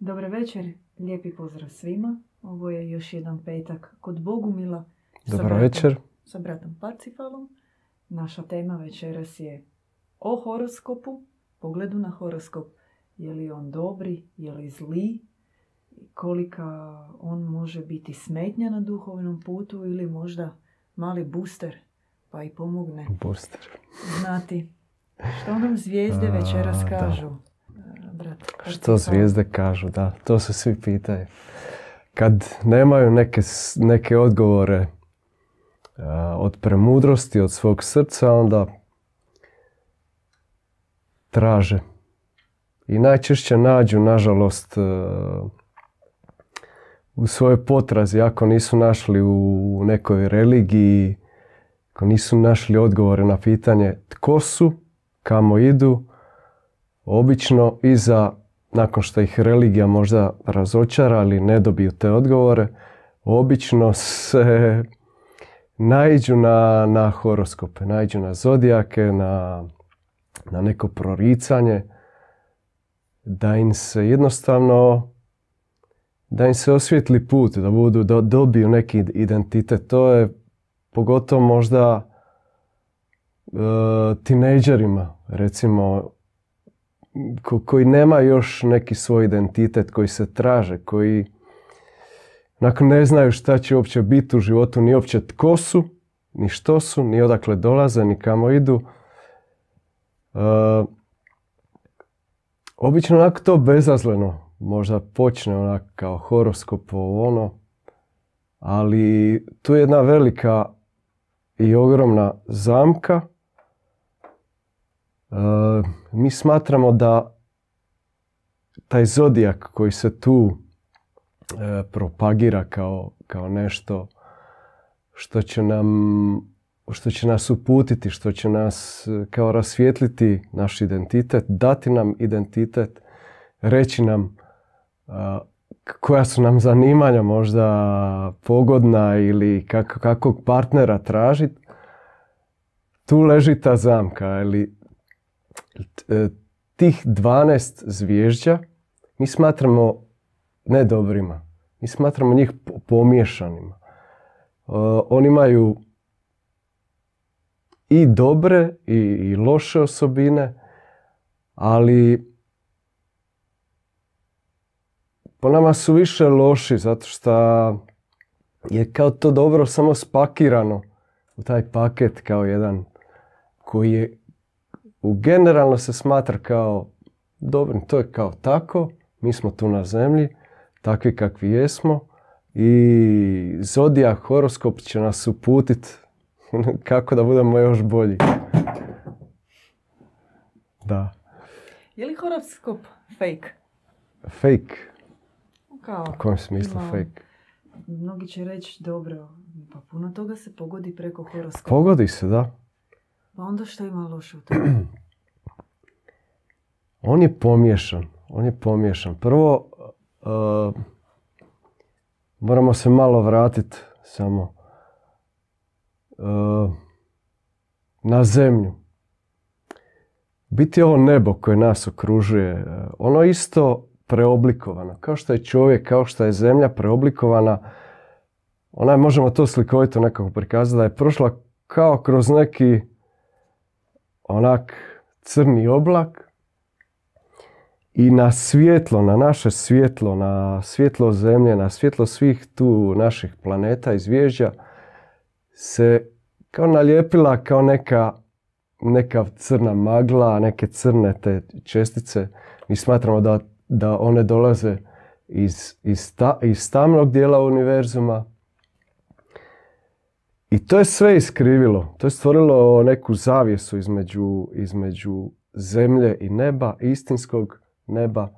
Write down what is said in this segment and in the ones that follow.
Dobar večer, lijepi pozdrav svima. Ovo je još jedan petak kod Bogumila. sa Dobar bratom- večer. Sa bratom Parcifalom. Naša tema večeras je o horoskopu, pogledu na horoskop. Je li on dobri, je li zli, kolika on može biti smetnja na duhovnom putu ili možda mali booster pa i pomogne Booster. znati što nam zvijezde večeras kažu. Brat, Što zvijezde kažu, da, to se svi pitaju. Kad nemaju neke, neke odgovore a, od premudrosti, od svog srca, onda traže. I najčešće nađu, nažalost, a, u svojoj potrazi, ako nisu našli u nekoj religiji, ako nisu našli odgovore na pitanje tko su, kamo idu, obično iza, nakon što ih religija možda razočara ili ne dobiju te odgovore, obično se naiđu na, na horoskope, naiđu na zodijake, na, na neko proricanje, da im se jednostavno da im se osvijetli put, da budu, da dobiju neki identitet. To je pogotovo možda e, tinejdžerima, recimo, ko- koji nema još neki svoj identitet, koji se traže, koji nakon ne znaju šta će uopće biti u životu, ni uopće tko su, ni što su, ni odakle dolaze, ni kamo idu. E, obično onako to bezazleno možda počne onak kao horoskop ono, ali tu je jedna velika i ogromna zamka. E, mi smatramo da taj zodijak koji se tu e, propagira kao, kao nešto što će nam što će nas uputiti, što će nas e, kao rasvijetliti naš identitet, dati nam identitet, reći nam a, koja su nam zanimanja možda pogodna ili kako, kakvog partnera tražiti. Tu leži ta zamka. Ili, tih 12 zvježđa mi smatramo ne dobrima. Mi smatramo njih po- pomiješanima. E, oni imaju i dobre i, loše osobine, ali po nama su više loši zato što je kao to dobro samo spakirano u taj paket kao jedan koji je generalno se smatra kao dobrim, to je kao tako, mi smo tu na zemlji, takvi kakvi jesmo i zodija, horoskop će nas uputiti kako da budemo još bolji. Da, Je li horoskop fake? fake, Kao, u kojem smislu ima- fake? Mnogi će reći, dobro, pa puno toga se pogodi preko horoskopa. Pogodi se, da. Pa onda što ima loše u tome? On je pomiješan. On je pomiješan. Prvo, uh, moramo se malo vratiti samo uh, na zemlju. Biti ovo nebo koje nas okružuje, uh, ono isto preoblikovano. Kao što je čovjek, kao što je zemlja preoblikovana, ona možemo to slikovito nekako prikazati, da je prošla kao kroz neki onak crni oblak i na svjetlo, na naše svjetlo, na svjetlo zemlje, na svjetlo svih tu naših planeta i zvježđa se kao nalijepila kao neka, neka crna magla, neke crne te čestice. Mi smatramo da, da one dolaze iz, iz, ta, iz tamnog dijela univerzuma. I to je sve iskrivilo. To je stvorilo neku zavjesu između, između zemlje i neba, istinskog neba,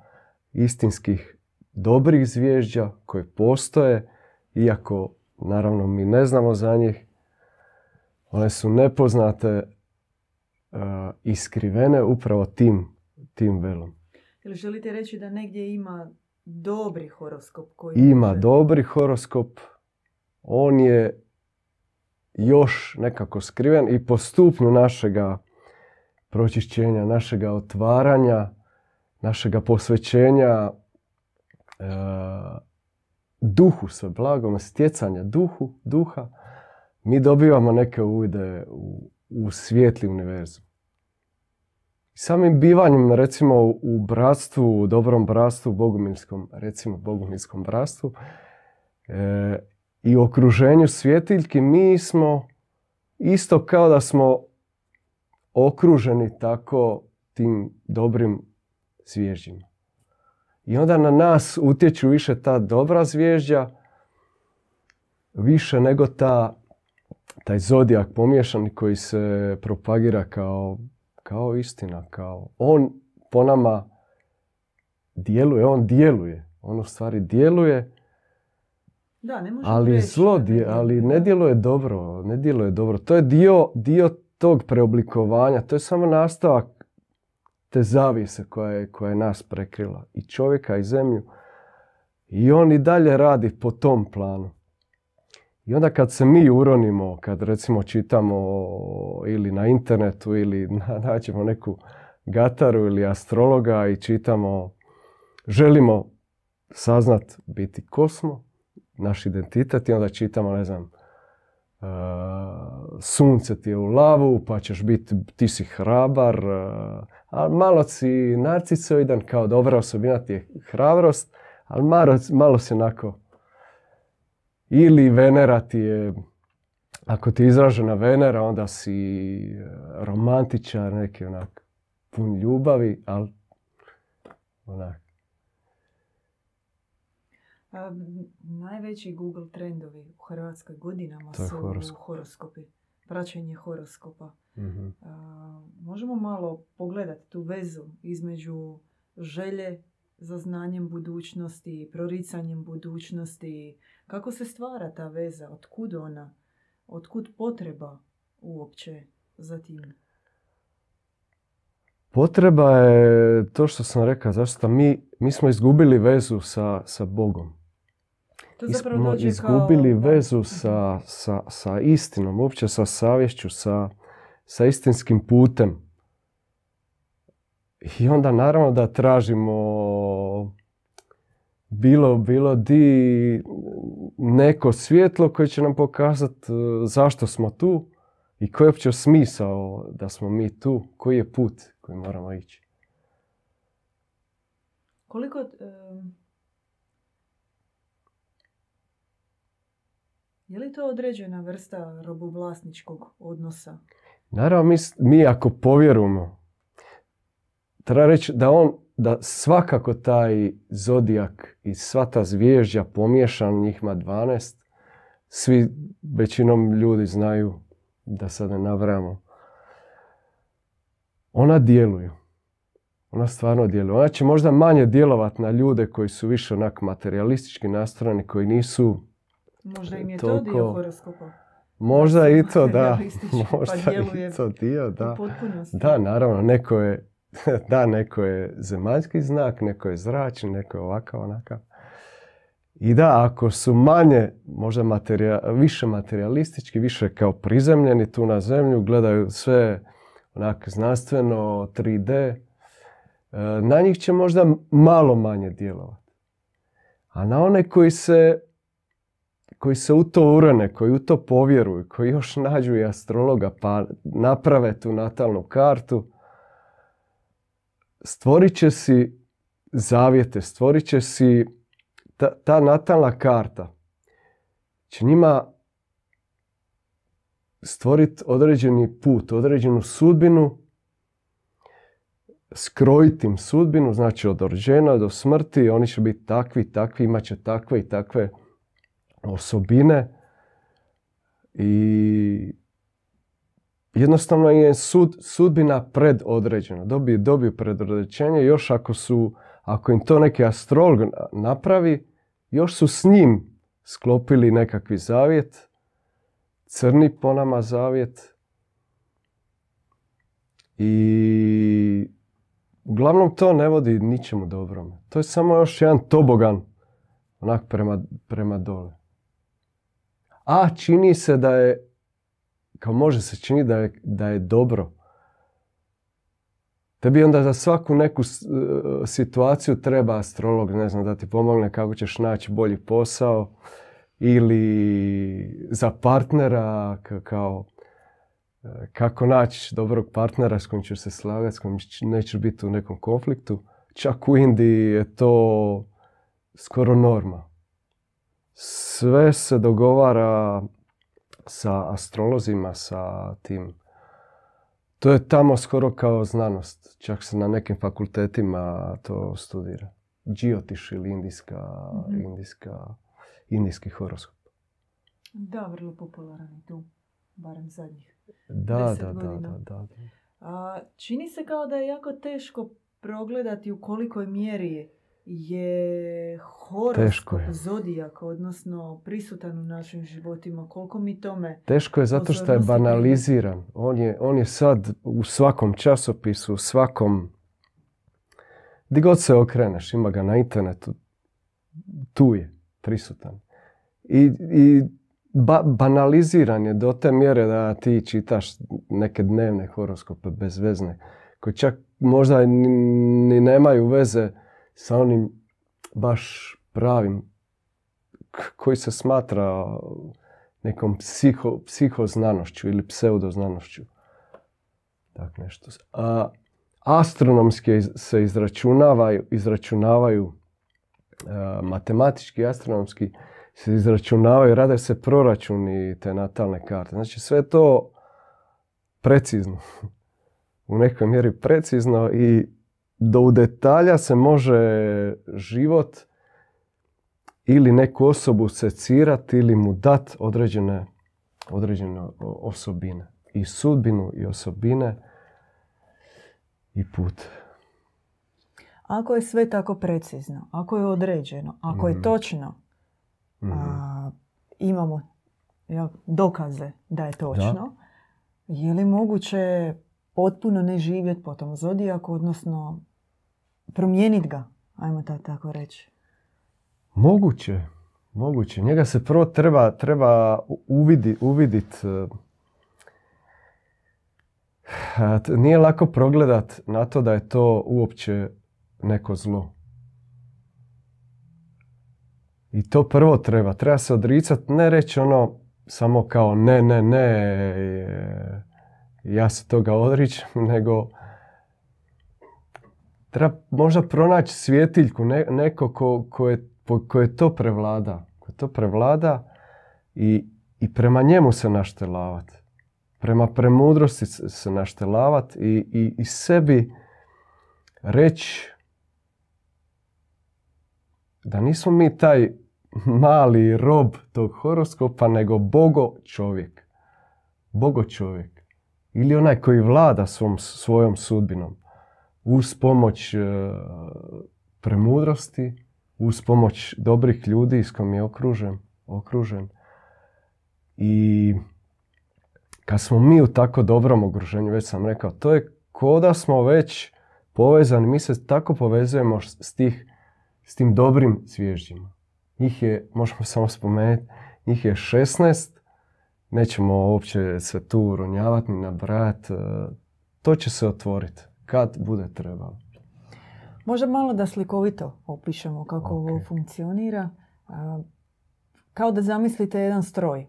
istinskih dobrih zvježđa koje postoje, iako naravno mi ne znamo za njih. One su nepoznate, uh, iskrivene upravo tim, tim velom. Jel želite reći da negdje ima dobri horoskop koji Ima može- dobri horoskop, on je još nekako skriven i po stupnju našega pročišćenja, našega otvaranja, našega posvećenja duhu, sve blagome, stjecanja duhu, duha, mi dobivamo neke uvide u, u svijetli univerzum. Samim bivanjem, recimo, u bratstvu, u dobrom bratstvu, bogumilskom, recimo, bogumilskom bratstvu, e, i okruženju svjetiljki, mi smo isto kao da smo okruženi tako tim dobrim zvježđima. I onda na nas utječu više ta dobra zvježđa, više nego ta, taj zodijak pomiješani koji se propagira kao, kao istina. Kao, on po nama djeluje, on djeluje. On u stvari djeluje, da, ne ali zlo, ne ali ne djeluje dobro. Ne djeluje dobro. To je dio, dio tog preoblikovanja. To je samo nastavak te zavise koja je, koja je nas prekrila i čovjeka i zemlju. I on i dalje radi po tom planu. I onda kad se mi uronimo, kad recimo čitamo ili na internetu ili nađemo neku gataru ili astrologa i čitamo, želimo saznat biti kosmo, naš identitet i onda čitamo, ne znam, uh, sunce ti je u lavu, pa ćeš biti, ti si hrabar, uh, ali malo si narcisoidan, kao dobra osobina ti je hrabrost, ali malo, malo si onako, ili Venera ti je, ako ti je izražena Venera, onda si e, romantičar, neki onak pun ljubavi, ali onak. Najveći Google trendovi u Hrvatskoj godinama su horoskopi. Praćenje horoskopa. Mhm. možemo malo pogledati tu vezu između želje za znanjem budućnosti, proricanjem budućnosti. Kako se stvara ta veza? Otkud ona? Otkud potreba uopće za tim? Potreba je to što sam rekao, zašto mi, mi smo izgubili vezu sa, sa Bogom. To smo izgubili vezu sa, sa, sa istinom, uopće sa savješću, sa, sa istinskim putem. I onda naravno da tražimo bilo, bilo di neko svjetlo koje će nam pokazati e, zašto smo tu i koji je uopće smisao da smo mi tu, koji je put koji moramo ići. Koliko... je li to određena vrsta robovlasničkog odnosa? Naravno, mi, mi ako povjerujemo, treba reći da on, da svakako taj zodijak i sva ta zvježđa pomiješan, njih ima 12, svi većinom ljudi znaju, da sad ne navramo, ona djeluju. Ona stvarno djeluje. Ona će možda manje djelovati na ljude koji su više onak materialistički nastrojeni, koji nisu Možda im je to dio horoskopa. Možda i to, da. Možda pa i to dio, da. Da, naravno, neko je, da, neko je zemaljski znak, neko je zračni, neko je ovakav, onakav. I da, ako su manje, možda više materialistički, više kao prizemljeni tu na zemlju, gledaju sve onak znanstveno, 3D, e, na njih će možda malo manje djelovati. A na one koji se koji se u to koji u to povjeruju, koji još nađu i astrologa pa naprave tu natalnu kartu, stvorit će si zavjete, stvorit će si ta, ta natalna karta će njima stvoriti određeni put, određenu sudbinu, skrojiti im sudbinu, znači od rođena do smrti, oni će biti takvi, takvi, imat će takve i takve osobine i jednostavno je sud, sudbina predodređena. Dobiju, dobiju predodređenje, još ako su, ako im to neki astrolog napravi, još su s njim sklopili nekakvi zavjet, crni po nama zavjet i uglavnom to ne vodi ničemu dobrom. To je samo još jedan tobogan onak prema, prema dole a čini se da je, kao može se čini da je, da je dobro. Tebi onda za svaku neku e, situaciju treba astrolog, ne znam, da ti pomogne kako ćeš naći bolji posao ili za partnera kao e, kako naći dobrog partnera s kojim ćeš se slagati, s kojim će- nećeš biti u nekom konfliktu. Čak u Indiji je to skoro norma. Sve se dogovara sa astrolozima, sa tim. To je tamo skoro kao znanost. Čak se na nekim fakultetima to studira. Džiotiš ili indijska, Mhm. indijska, indijski horoskop. Da, vrlo popularan je tu. Barem zadnjih. Da, da, da, godina. da, da. A, čini se kao da je jako teško progledati u kolikoj mjeri je horoskop, zodijak, odnosno prisutan u našim životima. Koliko mi tome... Teško je zato što je banaliziran. On je, on je sad u svakom časopisu, u svakom... Di god se okreneš, ima ga na internetu, tu je, prisutan. I, i ba- banaliziran je do te mjere da ti čitaš neke dnevne horoskope bezvezne, koji čak možda ni, ni nemaju veze sa onim baš pravim koji se smatra nekom psiho, psihoznanošću ili pseudoznanošću. Tak nešto. A, astronomski se izračunavaju, izračunavaju a, matematički, astronomski se izračunavaju, rade se proračuni te natalne karte. Znači sve to precizno. U nekoj mjeri precizno i do u detalja se može život ili neku osobu secirati ili mu dat određene, određene osobine. I sudbinu i osobine i put. Ako je sve tako precizno, ako je određeno, ako je Mhm. točno, Mhm. a, imamo jel, dokaze da je točno, je li moguće potpuno ne živjeti po tom zodijaku, odnosno promijeniti ga, ajmo ta- tako reći. Moguće, moguće. Njega se prvo treba, treba uvidi, uvidit. t- Nije lako progledat na to da je to uopće neko zlo. I to prvo treba. Treba se odricat, ne reći ono samo kao ne, ne, ne, ja se toga odričem, nego treba možda pronaći svjetiljku, ne, neko ko, ko, je, ko je to prevlada. Ko to prevlada i, i prema njemu se naštelavati. Prema premudrosti se naštelavati i, i, i sebi reći da nismo mi taj mali rob tog horoskopa, nego bogo čovjek. Bogo čovjek. Ili onaj koji vlada svom, svojom sudbinom uz pomoć e, premudrosti, uz pomoć dobrih ljudi s kojim je okružen, okružen. I kad smo mi u tako dobrom okruženju, već sam rekao, to je ko da smo već povezani, mi se tako povezujemo s, tih, s tim dobrim svježđima. Njih je, možemo samo spomenuti, njih je 16, nećemo uopće sve tu uronjavati ni nabrajati, e, to će se otvoriti kad bude trebalo. Možda malo da slikovito opišemo kako ovo Ok. funkcionira. Kao da zamislite jedan stroj.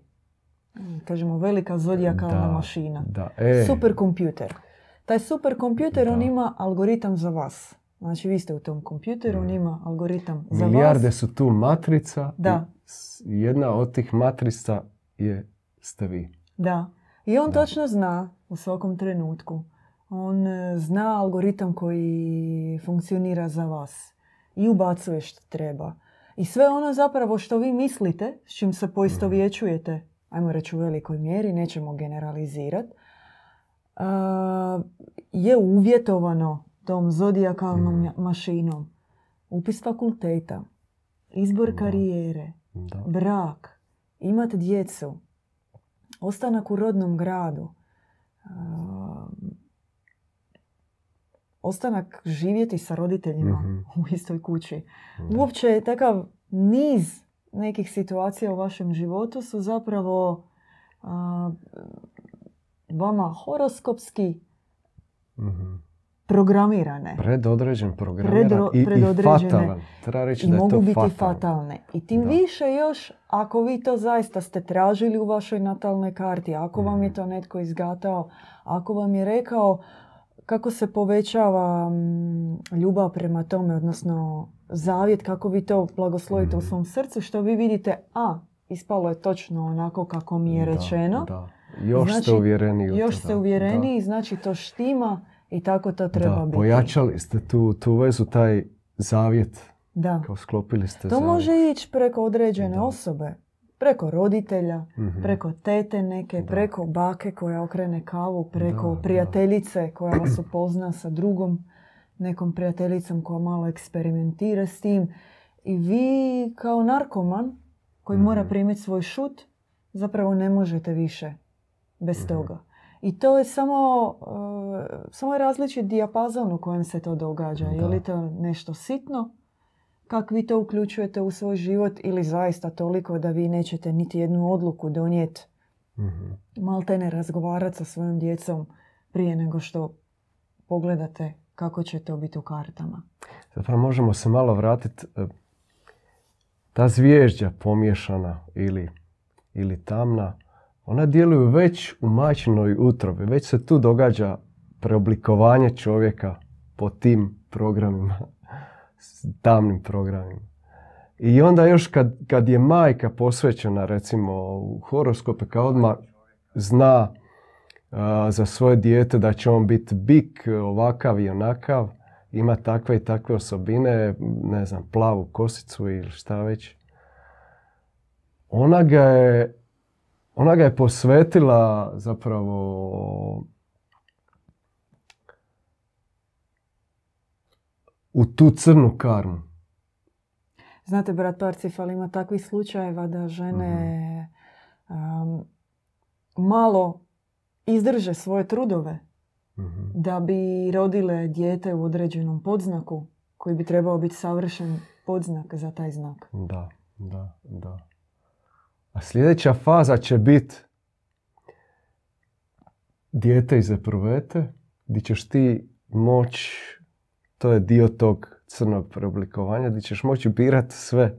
Kažemo velika zodijakalna mašina. Da, e, Super kompjuter. Taj super kompjuter, on ima algoritam za vas. Znači, vi ste u tom kompjuteru, on Mm. ima algoritam za milijarde vas. su tu matrica. Da. I jedna od tih matrica je ste vi. Da. I on Da. točno zna u svakom trenutku. On e, zna algoritam koji funkcionira za vas. I ubacuje što treba. I sve ono zapravo što vi mislite, s čim se poistovjećujete, ajmo reći u velikoj mjeri, nećemo generalizirati, je uvjetovano tom zodijakalnom Mhm. mašinom. Upis fakulteta, izbor karijere, brak, imati djecu, ostanak u rodnom gradu, a, ostanak živjeti sa roditeljima Mhm. u istoj kući. Da. Uopće takav niz nekih situacija u vašem životu su zapravo a, vama horoskopski Mhm. programirane. Predodređen, programiran Predro- i, i fatalan. Treba reći I da je mogu to biti fatalan. fatalne. I tim Da. više još ako vi to zaista ste tražili u vašoj natalnoj karti, ako vam Mhm. je to netko izgatao, ako vam je rekao kako se povećava mm, ljubav prema tome, odnosno zavjet, kako vi to blagoslovite u Mhm. svom srcu, što vi vidite, a, ispalo je točno onako kako mi je Da, rečeno. Da, Još Znači, ste uvjereni Još ste da, uvjereniji, znači to štima i tako to treba da, biti. pojačali ste tu, tu vezu, taj zavjet. Da. Kao sklopili ste To zavjet. može ići preko određene Da. osobe. Preko roditelja, Mhm. preko tete neke, Da. preko bake koja okrene kavu, preko Da, da. prijateljice koja vas upozna sa drugom nekom prijateljicom koja malo eksperimentira s tim. I vi kao narkoman koji mora Mhm. primiti svoj šut, zapravo ne možete više bez Mhm. toga. I to je samo, uh, samo je različit dijapazon u kojem se to događa. Je Da. li to nešto sitno, kak vi to uključujete u svoj život ili zaista toliko da vi nećete niti jednu odluku donijeti, Mhm. maltene razgovarati sa svojom djecom prije nego što pogledate kako će to biti u kartama. Zapravo možemo se malo vratiti. e, Ta zvježđa pomiješana ili, ili tamna, ona djeluju već u majčinoj utrobi. Već se tu događa preoblikovanje čovjeka po tim programima, s tamnim programima. I onda još kad, kad je majka posvećena recimo u horoskope, kao odmah zna a, za svoje dijete da će on biti bik ovakav i onakav, ima takve i takve osobine, ne znam, plavu kosicu ili šta već. Ona ga je, ona ga je posvetila zapravo u tu crnu karmu. Znate, brat Parcifal, ima takvih slučajeva da žene um, malo izdrže svoje trudove Mhm. da bi rodile dijete u određenom podznaku koji bi trebao biti savršen podznak za taj znak. Da, da, da. A sljedeća faza će biti dijete iz epruvete, gdje ćeš ti moć, to je dio tog crnog preoblikovanja, gdje ćeš moći birati sve.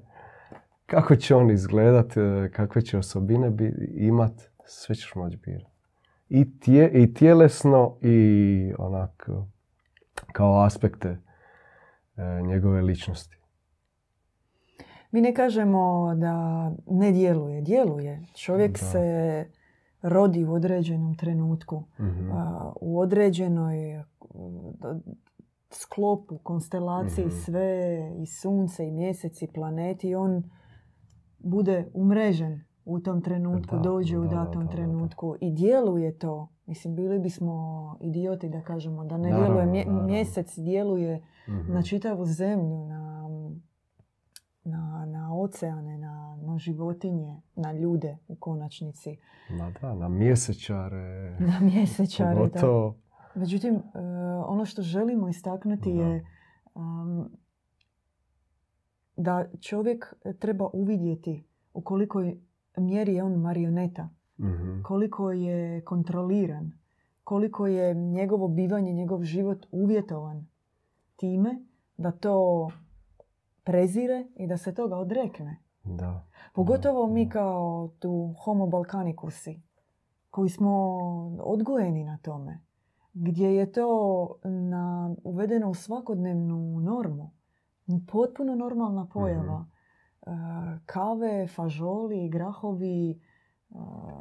Kako će on izgledat, e, kakve će osobine bi, imat, sve ćeš moći birati. I, tije, I tjelesno i onak kao aspekte e, njegove ličnosti. Mi ne kažemo da ne djeluje. Djeluje. Čovjek Da. se rodi u određenom trenutku, Mhm. a, u određenoj sklopu, konstelaciji Mhm. sve i sunce i mjesec i planeti i on bude umrežen u tom trenutku, Da, dođe u da, da, datom da, da, da. trenutku i djeluje to. Mislim, bili bismo idioti da kažemo da ne Naravno, djeluje. Mje- mjesec djeluje Mhm. na čitavu zemlju, na, na, na oceane, na, na životinje, na ljude u konačnici, Ma da, na mjesečare. na mjesečare. da. Međutim, e, ono što želimo istaknuti Da. je um, da čovjek treba uvidjeti u kolikoj mjeri je on marioneta, mhm, koliko je kontroliran, koliko je njegovo bivanje, njegov život uvjetovan time da to prezire i da se toga odrekne. da. Pogotovo mi da. kao tu homo balkanikusi, koji smo odgojeni na tome, gdje je to na, uvedeno u svakodnevnu normu. Potpuno normalna pojava. E, kave, fažoli, grahovi, e,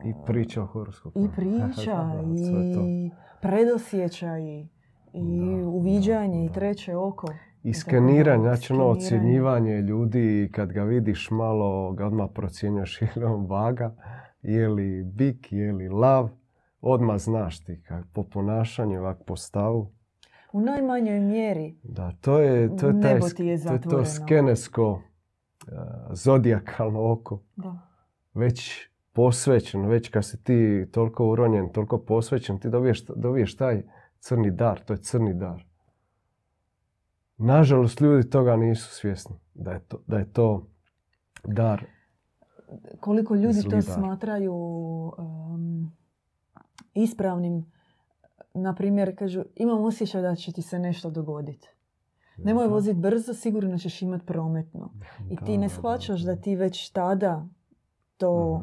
I priča o horoskopu. i priča, Da, da, i predosjećaj, i Da, uviđanje, i da. treće oko. I skeniranje, da, znači ono ocjenjivanje ljudi, kad ga vidiš malo, ga odmah procjenjuješ je li on vaga, je li bik, je li lav, odmah znaš ti kak, po ponašanju, ovak po stavu. U najmanjoj mjeri Da, to je, to je, taj, Nebo sk- ti je to, je to skenesko, uh, zodijakalno oko. Da. već posvećen, već kad si ti toliko uronjen, toliko posvećen, ti dobiješ, dobiješ taj crni dar, to je crni dar. Nažalost, ljudi toga nisu svjesni, da je to, da je to dar. Koliko ljudi to dar. smatraju um, ispravnim na primjer, kažu, imam osjećaj da će ti se nešto dogoditi. Nemoj voziti brzo, sigurno ćeš imati prometno. I ti ne shvaćaš da ti već tada to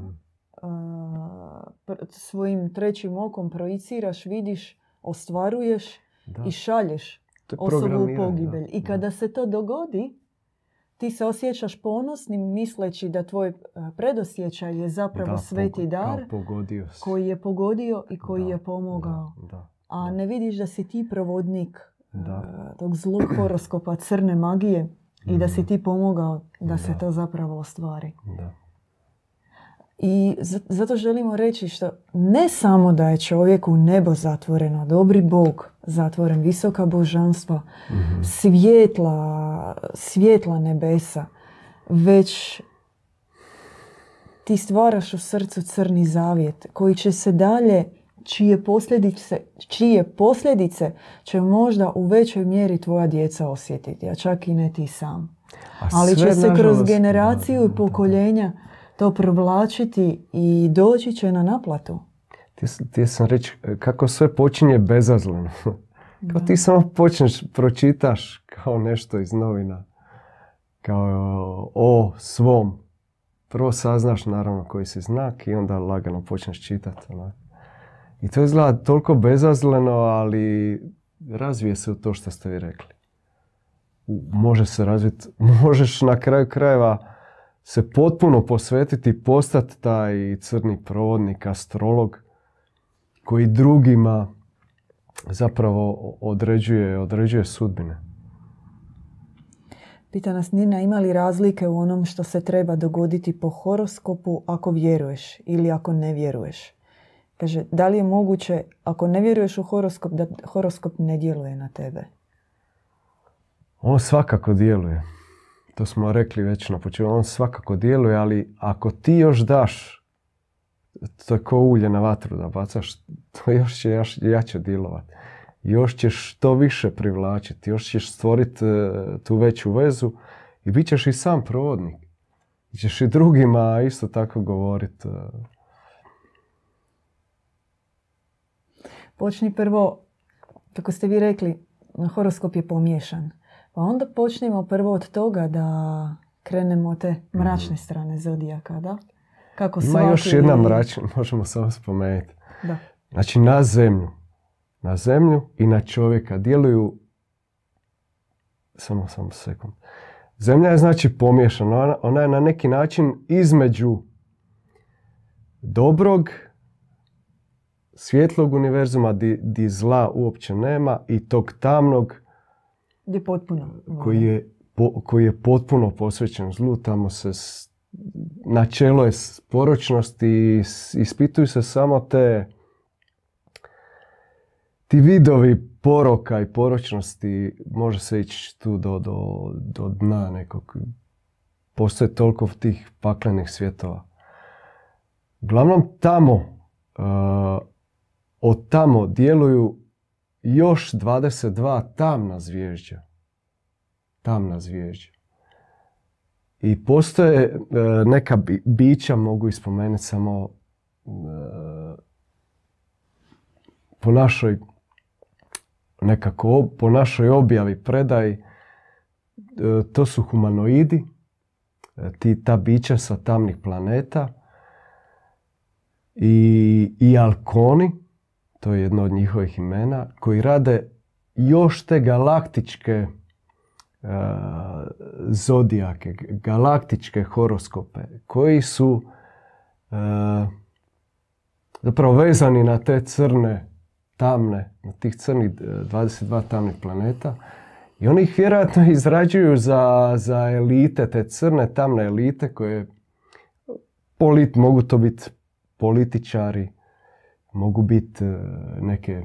pr- svojim trećim okom projiciraš, vidiš, ostvaruješ Da. i šalješ osobu u pogibelj. I Da. kada se to dogodi, ti se osjećaš ponosnim misleći da tvoj a, predosjećaj je zapravo Da, sveti dar pogodio si. koji je pogodio i koji Da, je pomogao. Da, da. A ne vidiš da si ti provodnik Da. a, tog zlog horoskopa crne magije i da si ti pomogao da se to zapravo ostvari. da. I zato želimo reći što ne samo da je čovjeku nebo zatvoreno, dobri Bog zatvoren, visoka božanstva, Mhm. svjetla, svjetla nebesa, već ti stvaraš u srcu crni zavjet koji će se dalje, čije posljedice, čije posljedice će možda u većoj mjeri tvoja djeca osjetiti, a čak i ne ti sam. A Ali će se kroz generaciju i pokoljenja to provlačiti i doći će na naplatu. Ti, ti sam reći kako sve počinje bezazleno. Kao ti samo počneš, pročitaš kao nešto iz novina. Kao o svom. Prvo saznaš naravno koji si znak i onda lagano počneš čitati. onak. I to izgleda toliko bezazleno, ali razvije se u to što ste vi rekli. Može se razviti, možeš na kraju krajeva se potpuno posvetiti postati taj crni provodnik, astrolog koji drugima zapravo određuje, određuje sudbine. Pita nas Nina, ima li razlike u onom što se treba dogoditi po horoskopu ako vjeruješ ili ako ne vjeruješ? Kaže, da li je moguće ako ne vjeruješ u horoskop da horoskop ne djeluje na tebe? On svakako djeluje. To smo rekli već na početku. On svakako djeluje, ali ako ti još daš, to je ko ulje na vatru da bacaš, to još će jaš- jače djelovati. Još ćeš to više privlačiti, još ćeš stvoriti e, tu veću vezu i bit ćeš i sam provodnik. I ćeš i drugima isto tako govoriti. e, Počni prvo, kako ste vi rekli, horoskop je pomiješan. Pa onda počnemo prvo od toga da krenemo te mračne strane zodijaka, da? Kako Ima još jedna mračna, možemo samo spomenuti. Da. Znači na zemlju. Na zemlju i na čovjeka djeluju samo samo sekund. Zemlja je znači pomiješana. Ona, ona je na neki način između dobrog, svjetlog univerzuma di, di zla uopće nema i tog tamnog Gdje potpuno. koji je, po- koji je potpuno posvećen zlu. Tamo se načelo je poročnosti i ispituju se samo te ti vidovi poroka i poročnosti može se ići tu do, do, do dna nekog. Postoje toliko tih paklenih svjetova. Uglavnom tamo, uh, od tamo djeluju još 22 tamna zvježđa. Tamna zvježđa. I postoje e, neka bi- bića, mogu ispomenuti samo e, po našoj nekako po našoj objavi predaj e, to su humanoidi ti ta bića sa tamnih planeta i, i alkoni to je jedno od njihovih imena koji rade još te galaktičke e, zodijake, galaktičke horoskope koji su e, zapravo vezani na te crne, tamne, na tih crnih e, 22 tamnih planeta. I oni ih vjerojatno izrađuju za, za elite, te crne, tamne elite koje polit, mogu to biti političari, mogu biti e, neke e,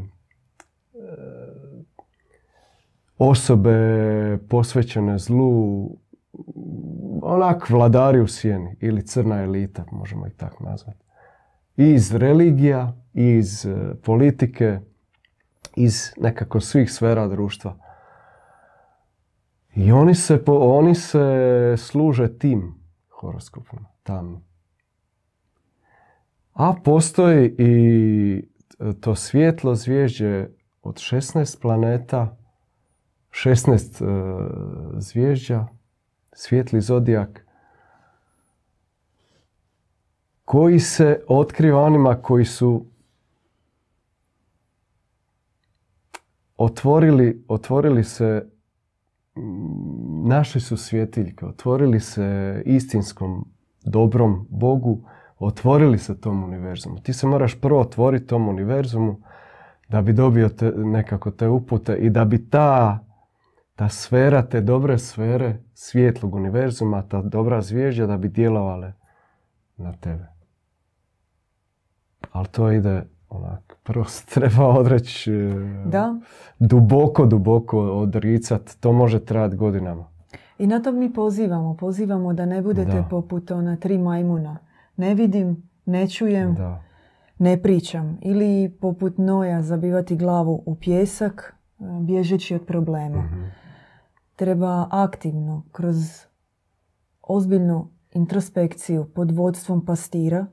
osobe posvećene zlu, onak vladari u sjeni ili crna elita, možemo ih tako nazvati. I iz religija, iz e, politike, iz nekako svih sfera društva. I oni se, po- oni se služe tim horoskopima, tamnim. A postoji i to svjetlo zvježđe od 16 planeta, 16 uh, zvježđa, svijetli zodijak, koji se otkriva onima koji su otvorili, otvorili se, našli su svjetiljke, otvorili se istinskom dobrom Bogu, otvorili se tom univerzumu. Ti se moraš prvo otvoriti tom univerzumu da bi dobio te, nekako te upute i da bi ta, ta sfera, te dobre sfere svijetlog univerzuma, ta dobra zvježđa da bi djelovale na tebe. Ali to ide onak, prvo se treba odreći Da. duboko, duboko odricat. To može trajati godinama. I na to mi pozivamo. Pozivamo da ne budete Da. poput ona tri majmuna. Ne vidim, ne čujem, Da. ne pričam. Ili poput noja zabivati glavu u pjesak, e, bježeći od problema. Mhm. Treba aktivno, kroz ozbiljnu introspekciju pod vodstvom pastira,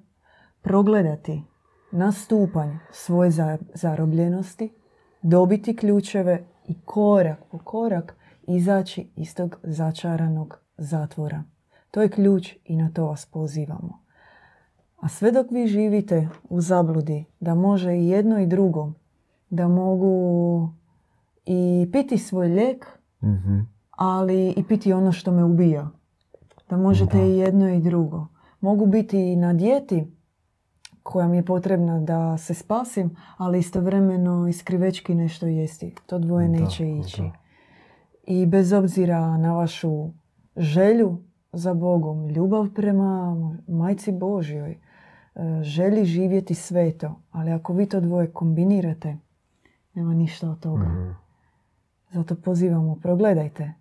progledati na stupanj svoje za- zarobljenosti, dobiti ključeve i korak po korak izaći iz tog začaranog zatvora. To je ključ i na to vas pozivamo. A sve dok vi živite u zabludi da može i jedno i drugo, da mogu i piti svoj lijek, Mhm. ali i piti ono što me ubija. Da možete Da. i jedno i drugo. Mogu biti i na dijeti koja mi je potrebna da se spasim, ali istovremeno i skrivečki nešto jesti. To dvoje Da, neće ići. da. I bez obzira na vašu želju za Bogom, ljubav prema majci Božjoj, želi živjeti sveto, ali ako vi to dvoje kombinirate, nema ništa od toga. Mhm. Zato pozivamo, progledajte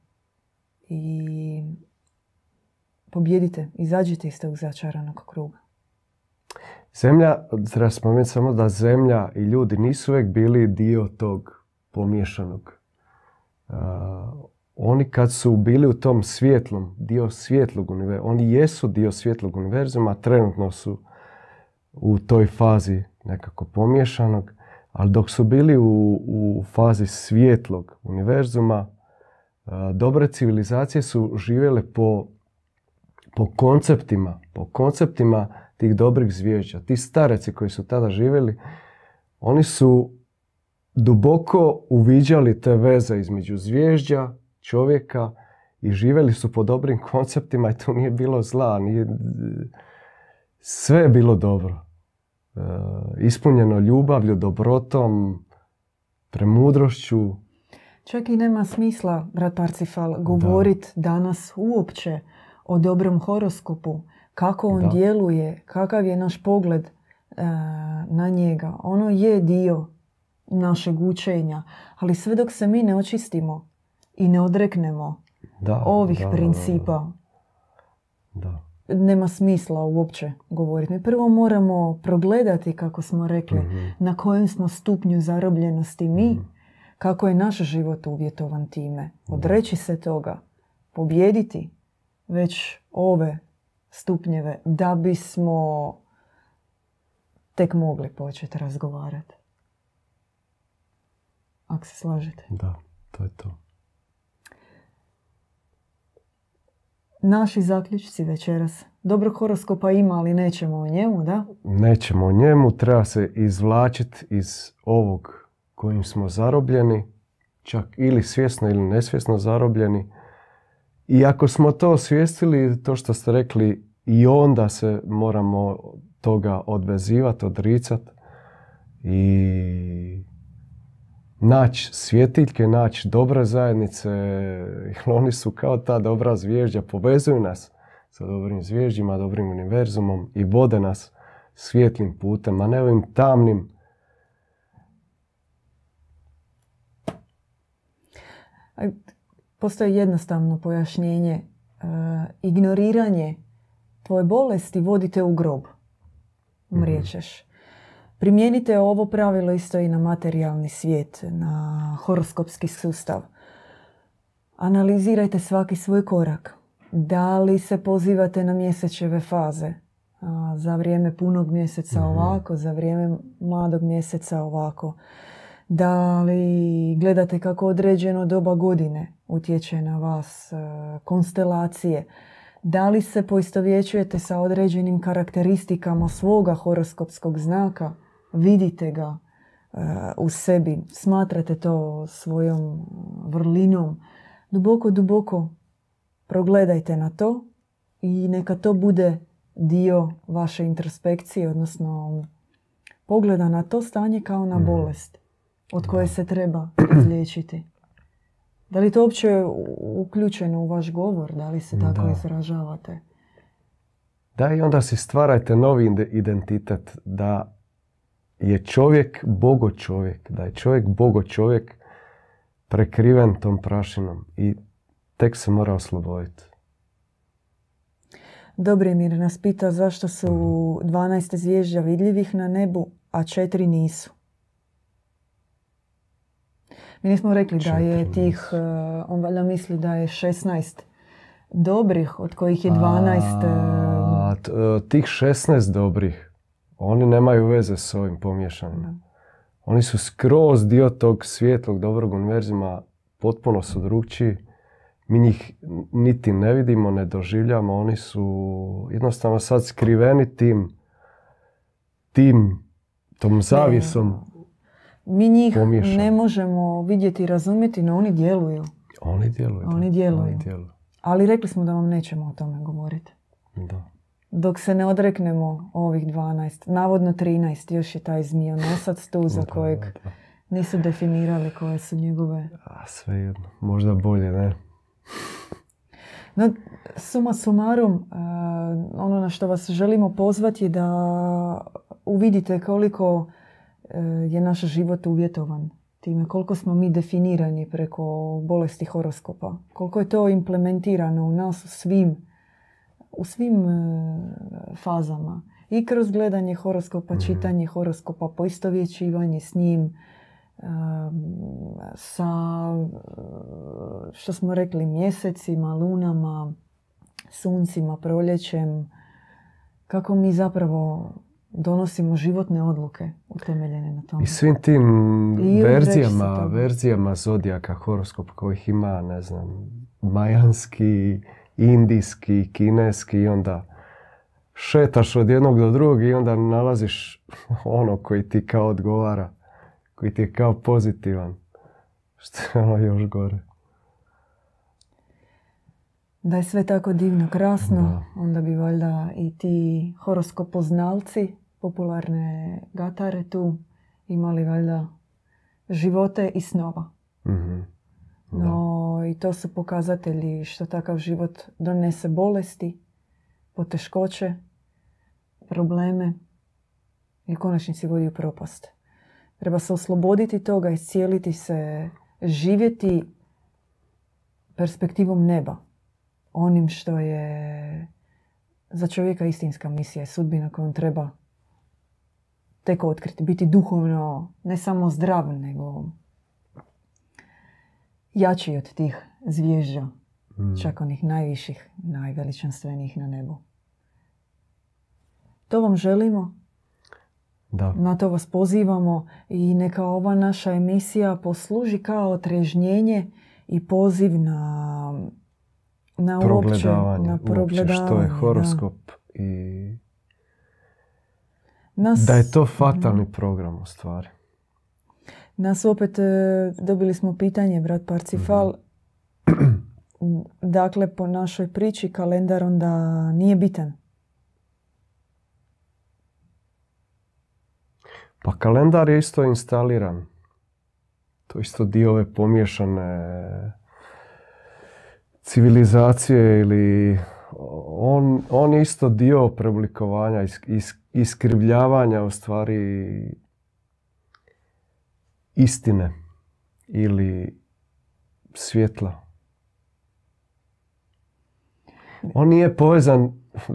i pobjedite, izađite iz tog začaranog kruga. Zemlja, treba spomenuti samo da zemlja i ljudi nisu uvijek bili dio tog pomiješanog. Uh, oni kad su bili u tom svijetlom, dio svjetlog univerzuma, oni jesu dio svjetlog univerzuma, trenutno su u toj fazi nekako pomiješanog, ali dok su bili u, u fazi svjetlog univerzuma, uh, dobre civilizacije su živjele po, po konceptima, po konceptima tih dobrih zvježđa. Ti stareci koji su tada živjeli, oni su duboko uviđali te veze između zvježđa, čovjeka i živjeli su po dobrim konceptima i tu nije bilo zla, nije, sve je bilo dobro. E, ispunjeno ljubavlju, dobrotom, premudrošću. Čak i nema smisla, brat Arcifal, govoriti danas uopće o dobrom horoskopu, kako on Da. djeluje, kakav je naš pogled e, na njega. Ono je dio našeg učenja, ali sve dok se mi ne očistimo i ne odreknemo Da, ovih da, da, principa, Da. Nema smisla uopće govoriti. Mi prvo moramo progledati, kako smo rekli, Mhm. na kojem smo stupnju zarobljenosti mi, kako je naš život uvjetovan time. Odreći se toga, pobjediti već ove stupnjeve da bismo tek mogli početi razgovarati. Ako se slažete. Da, to je to. Naši zaključci večeras. Dobro horoskopa ima, ali nećemo o njemu, da? Nećemo o njemu, treba se izvlačiti iz ovog kojim smo zarobljeni, čak ili svjesno ili nesvjesno zarobljeni. I ako smo to osvijestili, to što ste rekli, i onda se moramo toga odvezivati, odricati i naći svjetiljke, naći dobre zajednice, jer oni su kao ta dobra zvježđa, povezuju nas sa dobrim zvježđima, dobrim univerzumom i vode nas svijetlim putem, a ne ovim tamnim. Postoji jednostavno pojašnjenje. E, ignoriranje tvoje bolesti vodite u grob. Umrijećeš. Primijenite ovo pravilo isto i na materijalni svijet, na horoskopski sustav. Analizirajte svaki svoj korak. Da li se pozivate na mjesečeve faze? a, za vrijeme punog mjeseca ovako, za vrijeme mladog mjeseca ovako. Da li gledate kako određeno doba godine utječe na vas, e, konstelacije. Da li se poistovjećujete sa određenim karakteristikama svoga horoskopskog znaka, vidite ga e, u sebi, smatrate to svojom vrlinom, duboko, duboko progledajte na to i neka to bude dio vaše introspekcije, odnosno pogleda na to stanje kao na bolest od koje se treba izliječiti. Da li to uopće uključeno u vaš govor? Da li se tako Da. izražavate? Da, i onda si stvarajte novi ide- identitet da je čovjek bogo čovjek, da je čovjek bogo čovjek prekriven tom prašinom i tek se mora osloboditi. Dobrimir nas pita zašto su 12 zvježđa vidljivih na nebu, a četiri nisu. Mi nismo rekli da je tih, eh, on valjda misli da je 16 dobrih, od kojih je 12... eh, A, t- e, tih 16 dobrih, oni nemaju veze s ovim pomješanim. Oni su skroz dio tog svijetlog dobrog univerzuma, potpuno su drugčiji. Mi njih niti ne vidimo, ne doživljamo, oni su jednostavno sad skriveni tim, tim, tom zavisom. Mi njih pomiješani. ne možemo vidjeti i razumjeti, no oni djeluju. Oni djeluju. Oni djeluju. Oni djeluju. Ali rekli smo da vam nećemo o tome govoriti. Da. Dok se ne odreknemo ovih 12, navodno 13, još je taj zmijonosac tu za kojeg nisu definirali koje su njegove... A, svejedno. Možda bolje, ne? No, suma sumarum, uh, ono na što vas želimo pozvati je da uvidite koliko uh, je naš život uvjetovan time, koliko smo mi definirani preko bolesti horoskopa, koliko je to implementirano u nas u svim, u svim uh, fazama. I kroz gledanje horoskopa, čitanje horoskopa, poistovjećivanje s njim, sa, uh, što smo rekli, mjesecima, lunama, suncima, proljećem, kako mi zapravo donosimo životne odluke utemeljene na tome. I svim tim I verzijama, verzijama zodijaka, horoskopa kojih ima, ne znam, majanski, indijski, kineski i onda šetaš od jednog do drugog i onda nalaziš ono koji ti kao odgovara, koji ti je kao pozitivan. Što je ono još gore. Da je sve tako divno, krasno, Da. onda bi valjda i ti horoskopoznalci, popularne gatare tu, imali valjda živote i snova. No i to su pokazatelji što takav život donese bolesti, poteškoće, probleme i konačnici vodi u propast. Treba se osloboditi toga, iscijeliti se, živjeti perspektivom neba. Onim što je za čovjeka istinska misija sudbina koju on treba tek otkriti. Biti duhovno ne samo zdrav, nego jači od tih zvježđa, Mm. čak onih najviših, najveličanstvenijih na nebu. To vam želimo, Da. na to vas pozivamo i neka ova naša emisija posluži kao otrežnjenje i poziv na, na uopće, Progledavanje. na uopće progledavanje. što je da. horoskop i Nas, da je to fatalni program u stvari. Nas opet e, dobili smo pitanje, brat Parcifal. Dakle, po našoj priči kalendar onda nije bitan. Pa kalendar je isto instaliran. To je isto dio ove pomiješane civilizacije ili on, on je isto dio preoblikovanja, is, is- iskrivljavanja u stvari istine ili svjetla. On nije povezan,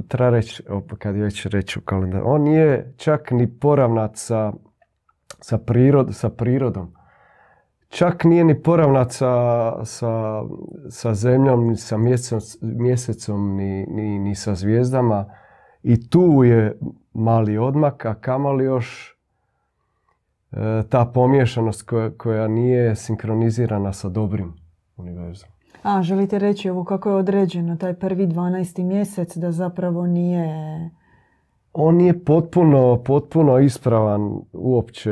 treba reći, kad već reći u kalendaru, on nije čak ni poravnat sa, sa, prirod, sa prirodom. Čak nije ni poravnat sa, sa, sa zemljom, ni sa mjesecom, mjesecom ni, ni, ni sa zvijezdama I tu je mali odmak, a kamali još ta pomiješanost koja, koja nije sinkronizirana sa dobrim univerzom. A, želite reći ovo kako je određeno, taj prvi 12. mjesec da zapravo nije... On nije potpuno, potpuno ispravan uopće.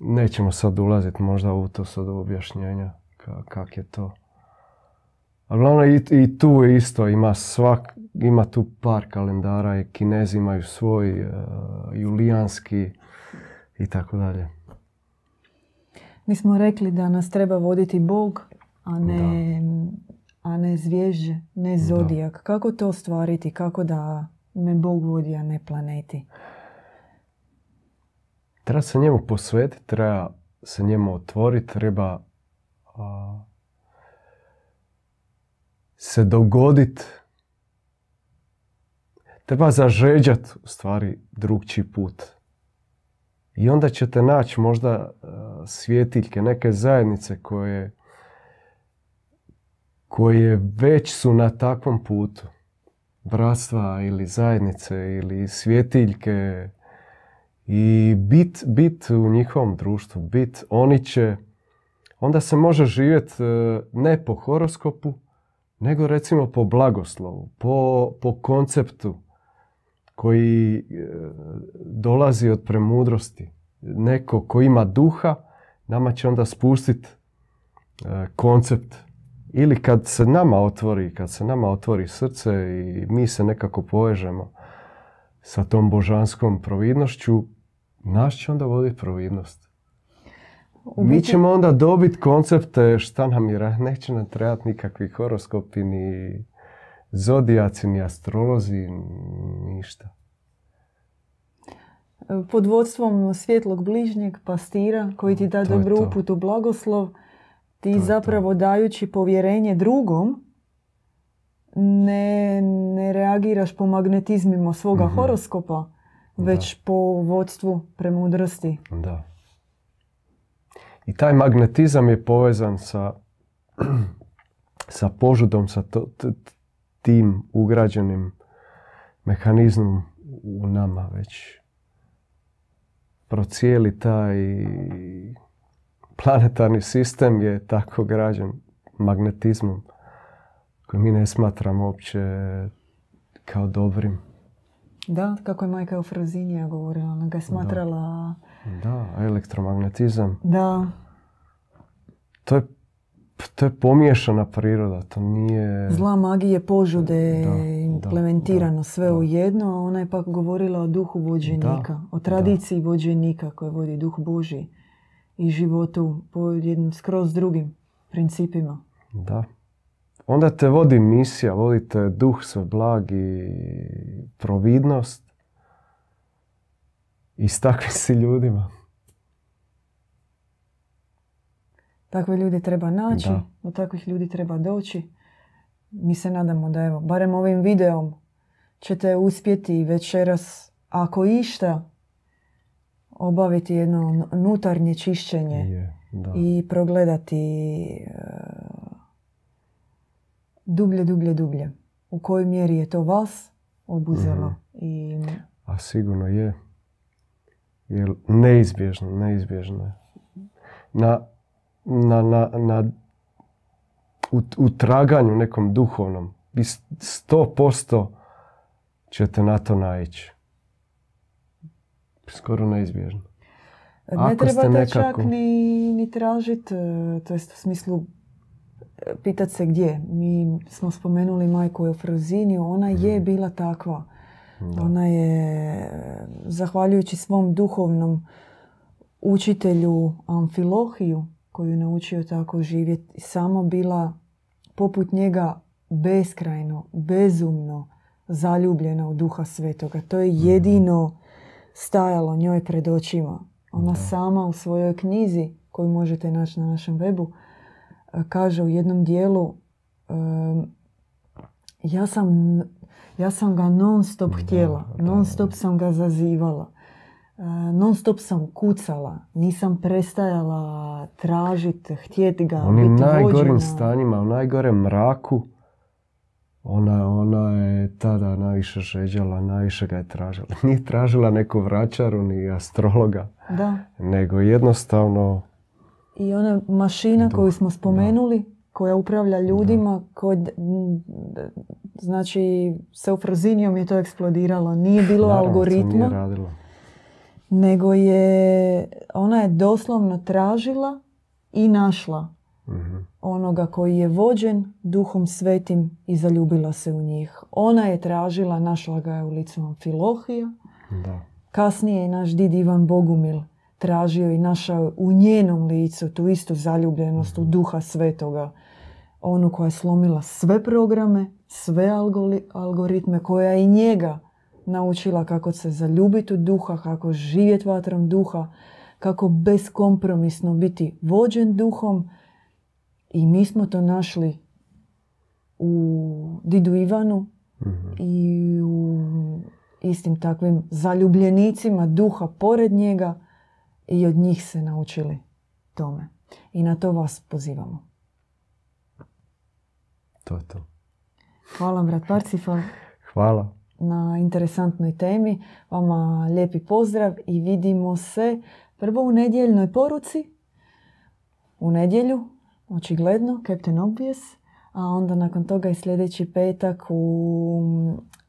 Nećemo sad ulaziti možda u to sad objašnjenja ka, kak je to. A glavno i, i tu je isto, ima svak, ima tu par kalendara i kinezi imaju svoj uh, julijanski i tako dalje. Mi smo rekli da nas treba voditi Bog, a ne, a ne zvježđe, ne zodijak. Kako to ostvariti? Kako da me Bog vodi, a ne planeti? Treba se njemu posvetiti, treba se njemu otvoriti, treba a, se dogoditi. Treba zažeđat u stvari drugčiji put. I onda ćete naći možda svjetiljke, neke zajednice koje, koje već su na takvom putu. Bratstva ili zajednice ili svjetiljke. I bit, bit u njihovom društvu, bit, oni će, onda se može živjeti ne po horoskopu, nego recimo po blagoslovu, po, po konceptu koji e, dolazi od premudrosti. Neko ko ima duha, nama će onda spustiti e, koncept. Ili kad se nama otvori, kad se nama otvori srce i mi se nekako povežemo sa tom božanskom providnošću, nas će onda voditi providnost. Mi ćemo onda dobiti koncepte šta nam je, neće nam trebati nikakvi horoskopi, ni zodijaci, ni astrolozi, ništa. Pod vodstvom svjetlog bližnjeg pastira koji ti da dobru uputu blagoslov, ti zapravo dajući povjerenje drugom, ne, ne reagiraš po magnetizmima svoga mm horoskopa, već po vodstvu premudrosti. Da. I taj magnetizam je povezan sa, sa požudom, sa to, tim ugrađenim mehanizmom u nama već. Procijeli taj planetarni sistem je tako građen magnetizmom koji mi ne smatramo uopće kao dobrim. Da, kako je majka Eufrazinija govorila, ona ga je smatrala... Da, elektromagnetizam. Da. To je, to je pomiješana priroda, to nije... Zla magije požude, implementirano sve u jedno, a ona je pak govorila o duhu vođenika, o tradiciji vođenika koje vodi duh Boži i životu po jednim skroz drugim principima. Da. Onda te vodi misija, vodite duh sve blagi, providnost i s takvim si ljudima. Takve ljude treba naći, da. do takvih ljudi treba doći. Mi se nadamo da evo, barem ovim videom ćete uspjeti večeras, ako išta, obaviti jedno unutarnje čišćenje i progledati e, dublje, dublje, dublje. U kojoj mjeri je to vas obuzelo. Mhm. I... A sigurno je. Jer neizbježno, neizbježno Na, na, na, na u, u traganju nekom duhovnom, vi sto posto ćete na to naići. Skoro neizbježno. Ne Ako trebate nekako... čak ni, ni tražiti, e, to jest u smislu e, pitat se gdje. Mi smo spomenuli majku Eufroziniju, ona je mhm. bila takva. Ona je, zahvaljujući svom duhovnom učitelju Amfilohiju, koju je naučio tako živjeti, samo bila poput njega beskrajno, bezumno zaljubljena u duha svetoga. To je mhm. jedino stajalo njoj pred očima. Ona sama u svojoj knjizi, koju možete naći na našem webu, e, kaže u jednom dijelu ja sam, ja sam ga non stop htjela, non stop sam ga zazivala. E, non stop sam kucala, nisam prestajala tražiti, htjeti ga, Onim najgorim stanjima, u najgorem mraku, ona, ona je tada najviše žeđala, najviše ga je tražila. Nije tražila neku vraćaru ni astrologa, Da. nego jednostavno I ona mašina Duh, koju smo spomenuli, koja upravlja ljudima, kod, znači s eufrozinijom je to eksplodiralo. Nije bilo naravno, algoritma, nije radilo. Nego je, ona je doslovno tražila i našla Mhm. onoga koji je vođen duhom svetim i zaljubila se u njih. Ona je tražila, našla ga je u licu Amfilohija, Da. Kasnije je naš did Ivan Bogumil tražio i našao u njenom licu tu istu zaljubljenost u duha svetoga. Onu koja je slomila sve programe, sve algoritme, koja je i njega naučila kako se zaljubiti u duha, kako živjeti vatrom duha, kako beskompromisno biti vođen duhom. I mi smo to našli u Didu Ivanu Mhm. i u istim takvim zaljubljenicima duha pored njega i od njih se naučili tome. I na to vas pozivamo. To je to. Hvala brat Parcifal Hvala. Na interesantnoj temi. Vama lijepi pozdrav i vidimo se prvo u nedjeljnoj poruci. U nedjelju, očigledno, Captain Obvious. A onda nakon toga i sljedeći petak u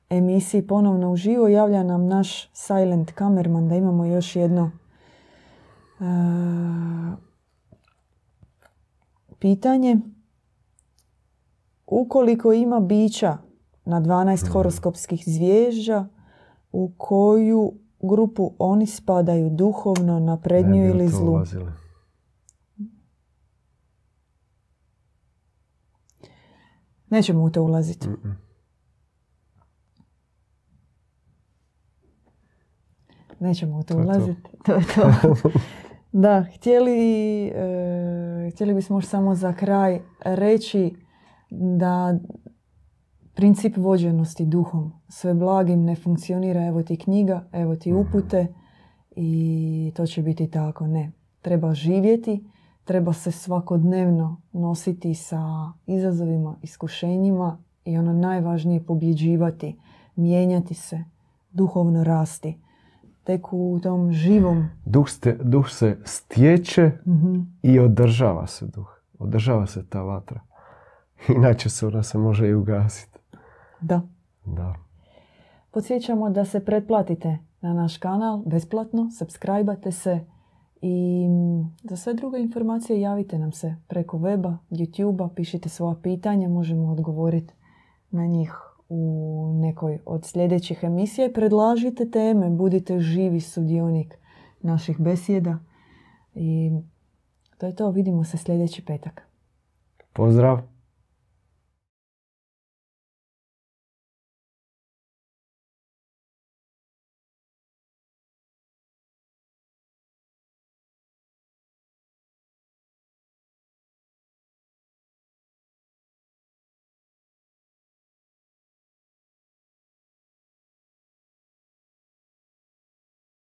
emisiji ponovno uživo javlja nam naš silent kamerman da imamo još jedno e, pitanje. Ukoliko ima bića na 12 horoskopskih zvježđa, u koju grupu oni spadaju duhovno, naprednju Ne bi u ili zlu? ulazili. Nećemo u to ulaziti. Mm-mm. Nećemo u to To ulaziti. To je to. da, htjeli, e, htjeli bismo još samo za kraj reći da princip vođenosti duhom sve blagim ne funkcionira. Evo ti knjiga, evo ti upute i to će biti tako. Ne. Treba živjeti, treba se svakodnevno nositi sa izazovima, iskušenjima i ono najvažnije pobjeđivati, mijenjati se, duhovno rasti. Tek u tom živom Duh, ste, duh se stječe mhm, i održava se duh. Održava se ta vatra. Inače se ona se može i ugasiti. Da. Da. Podsjećamo da se pretplatite na naš kanal besplatno, subscribe se i za sve druge informacije javite nam se preko weba, youtube pišite svoja pitanja, možemo odgovoriti na njih u nekoj od sljedećih emisija i predlažite teme, budite živi sudionik naših besjeda i to je to, vidimo se sljedeći petak. Pozdrav!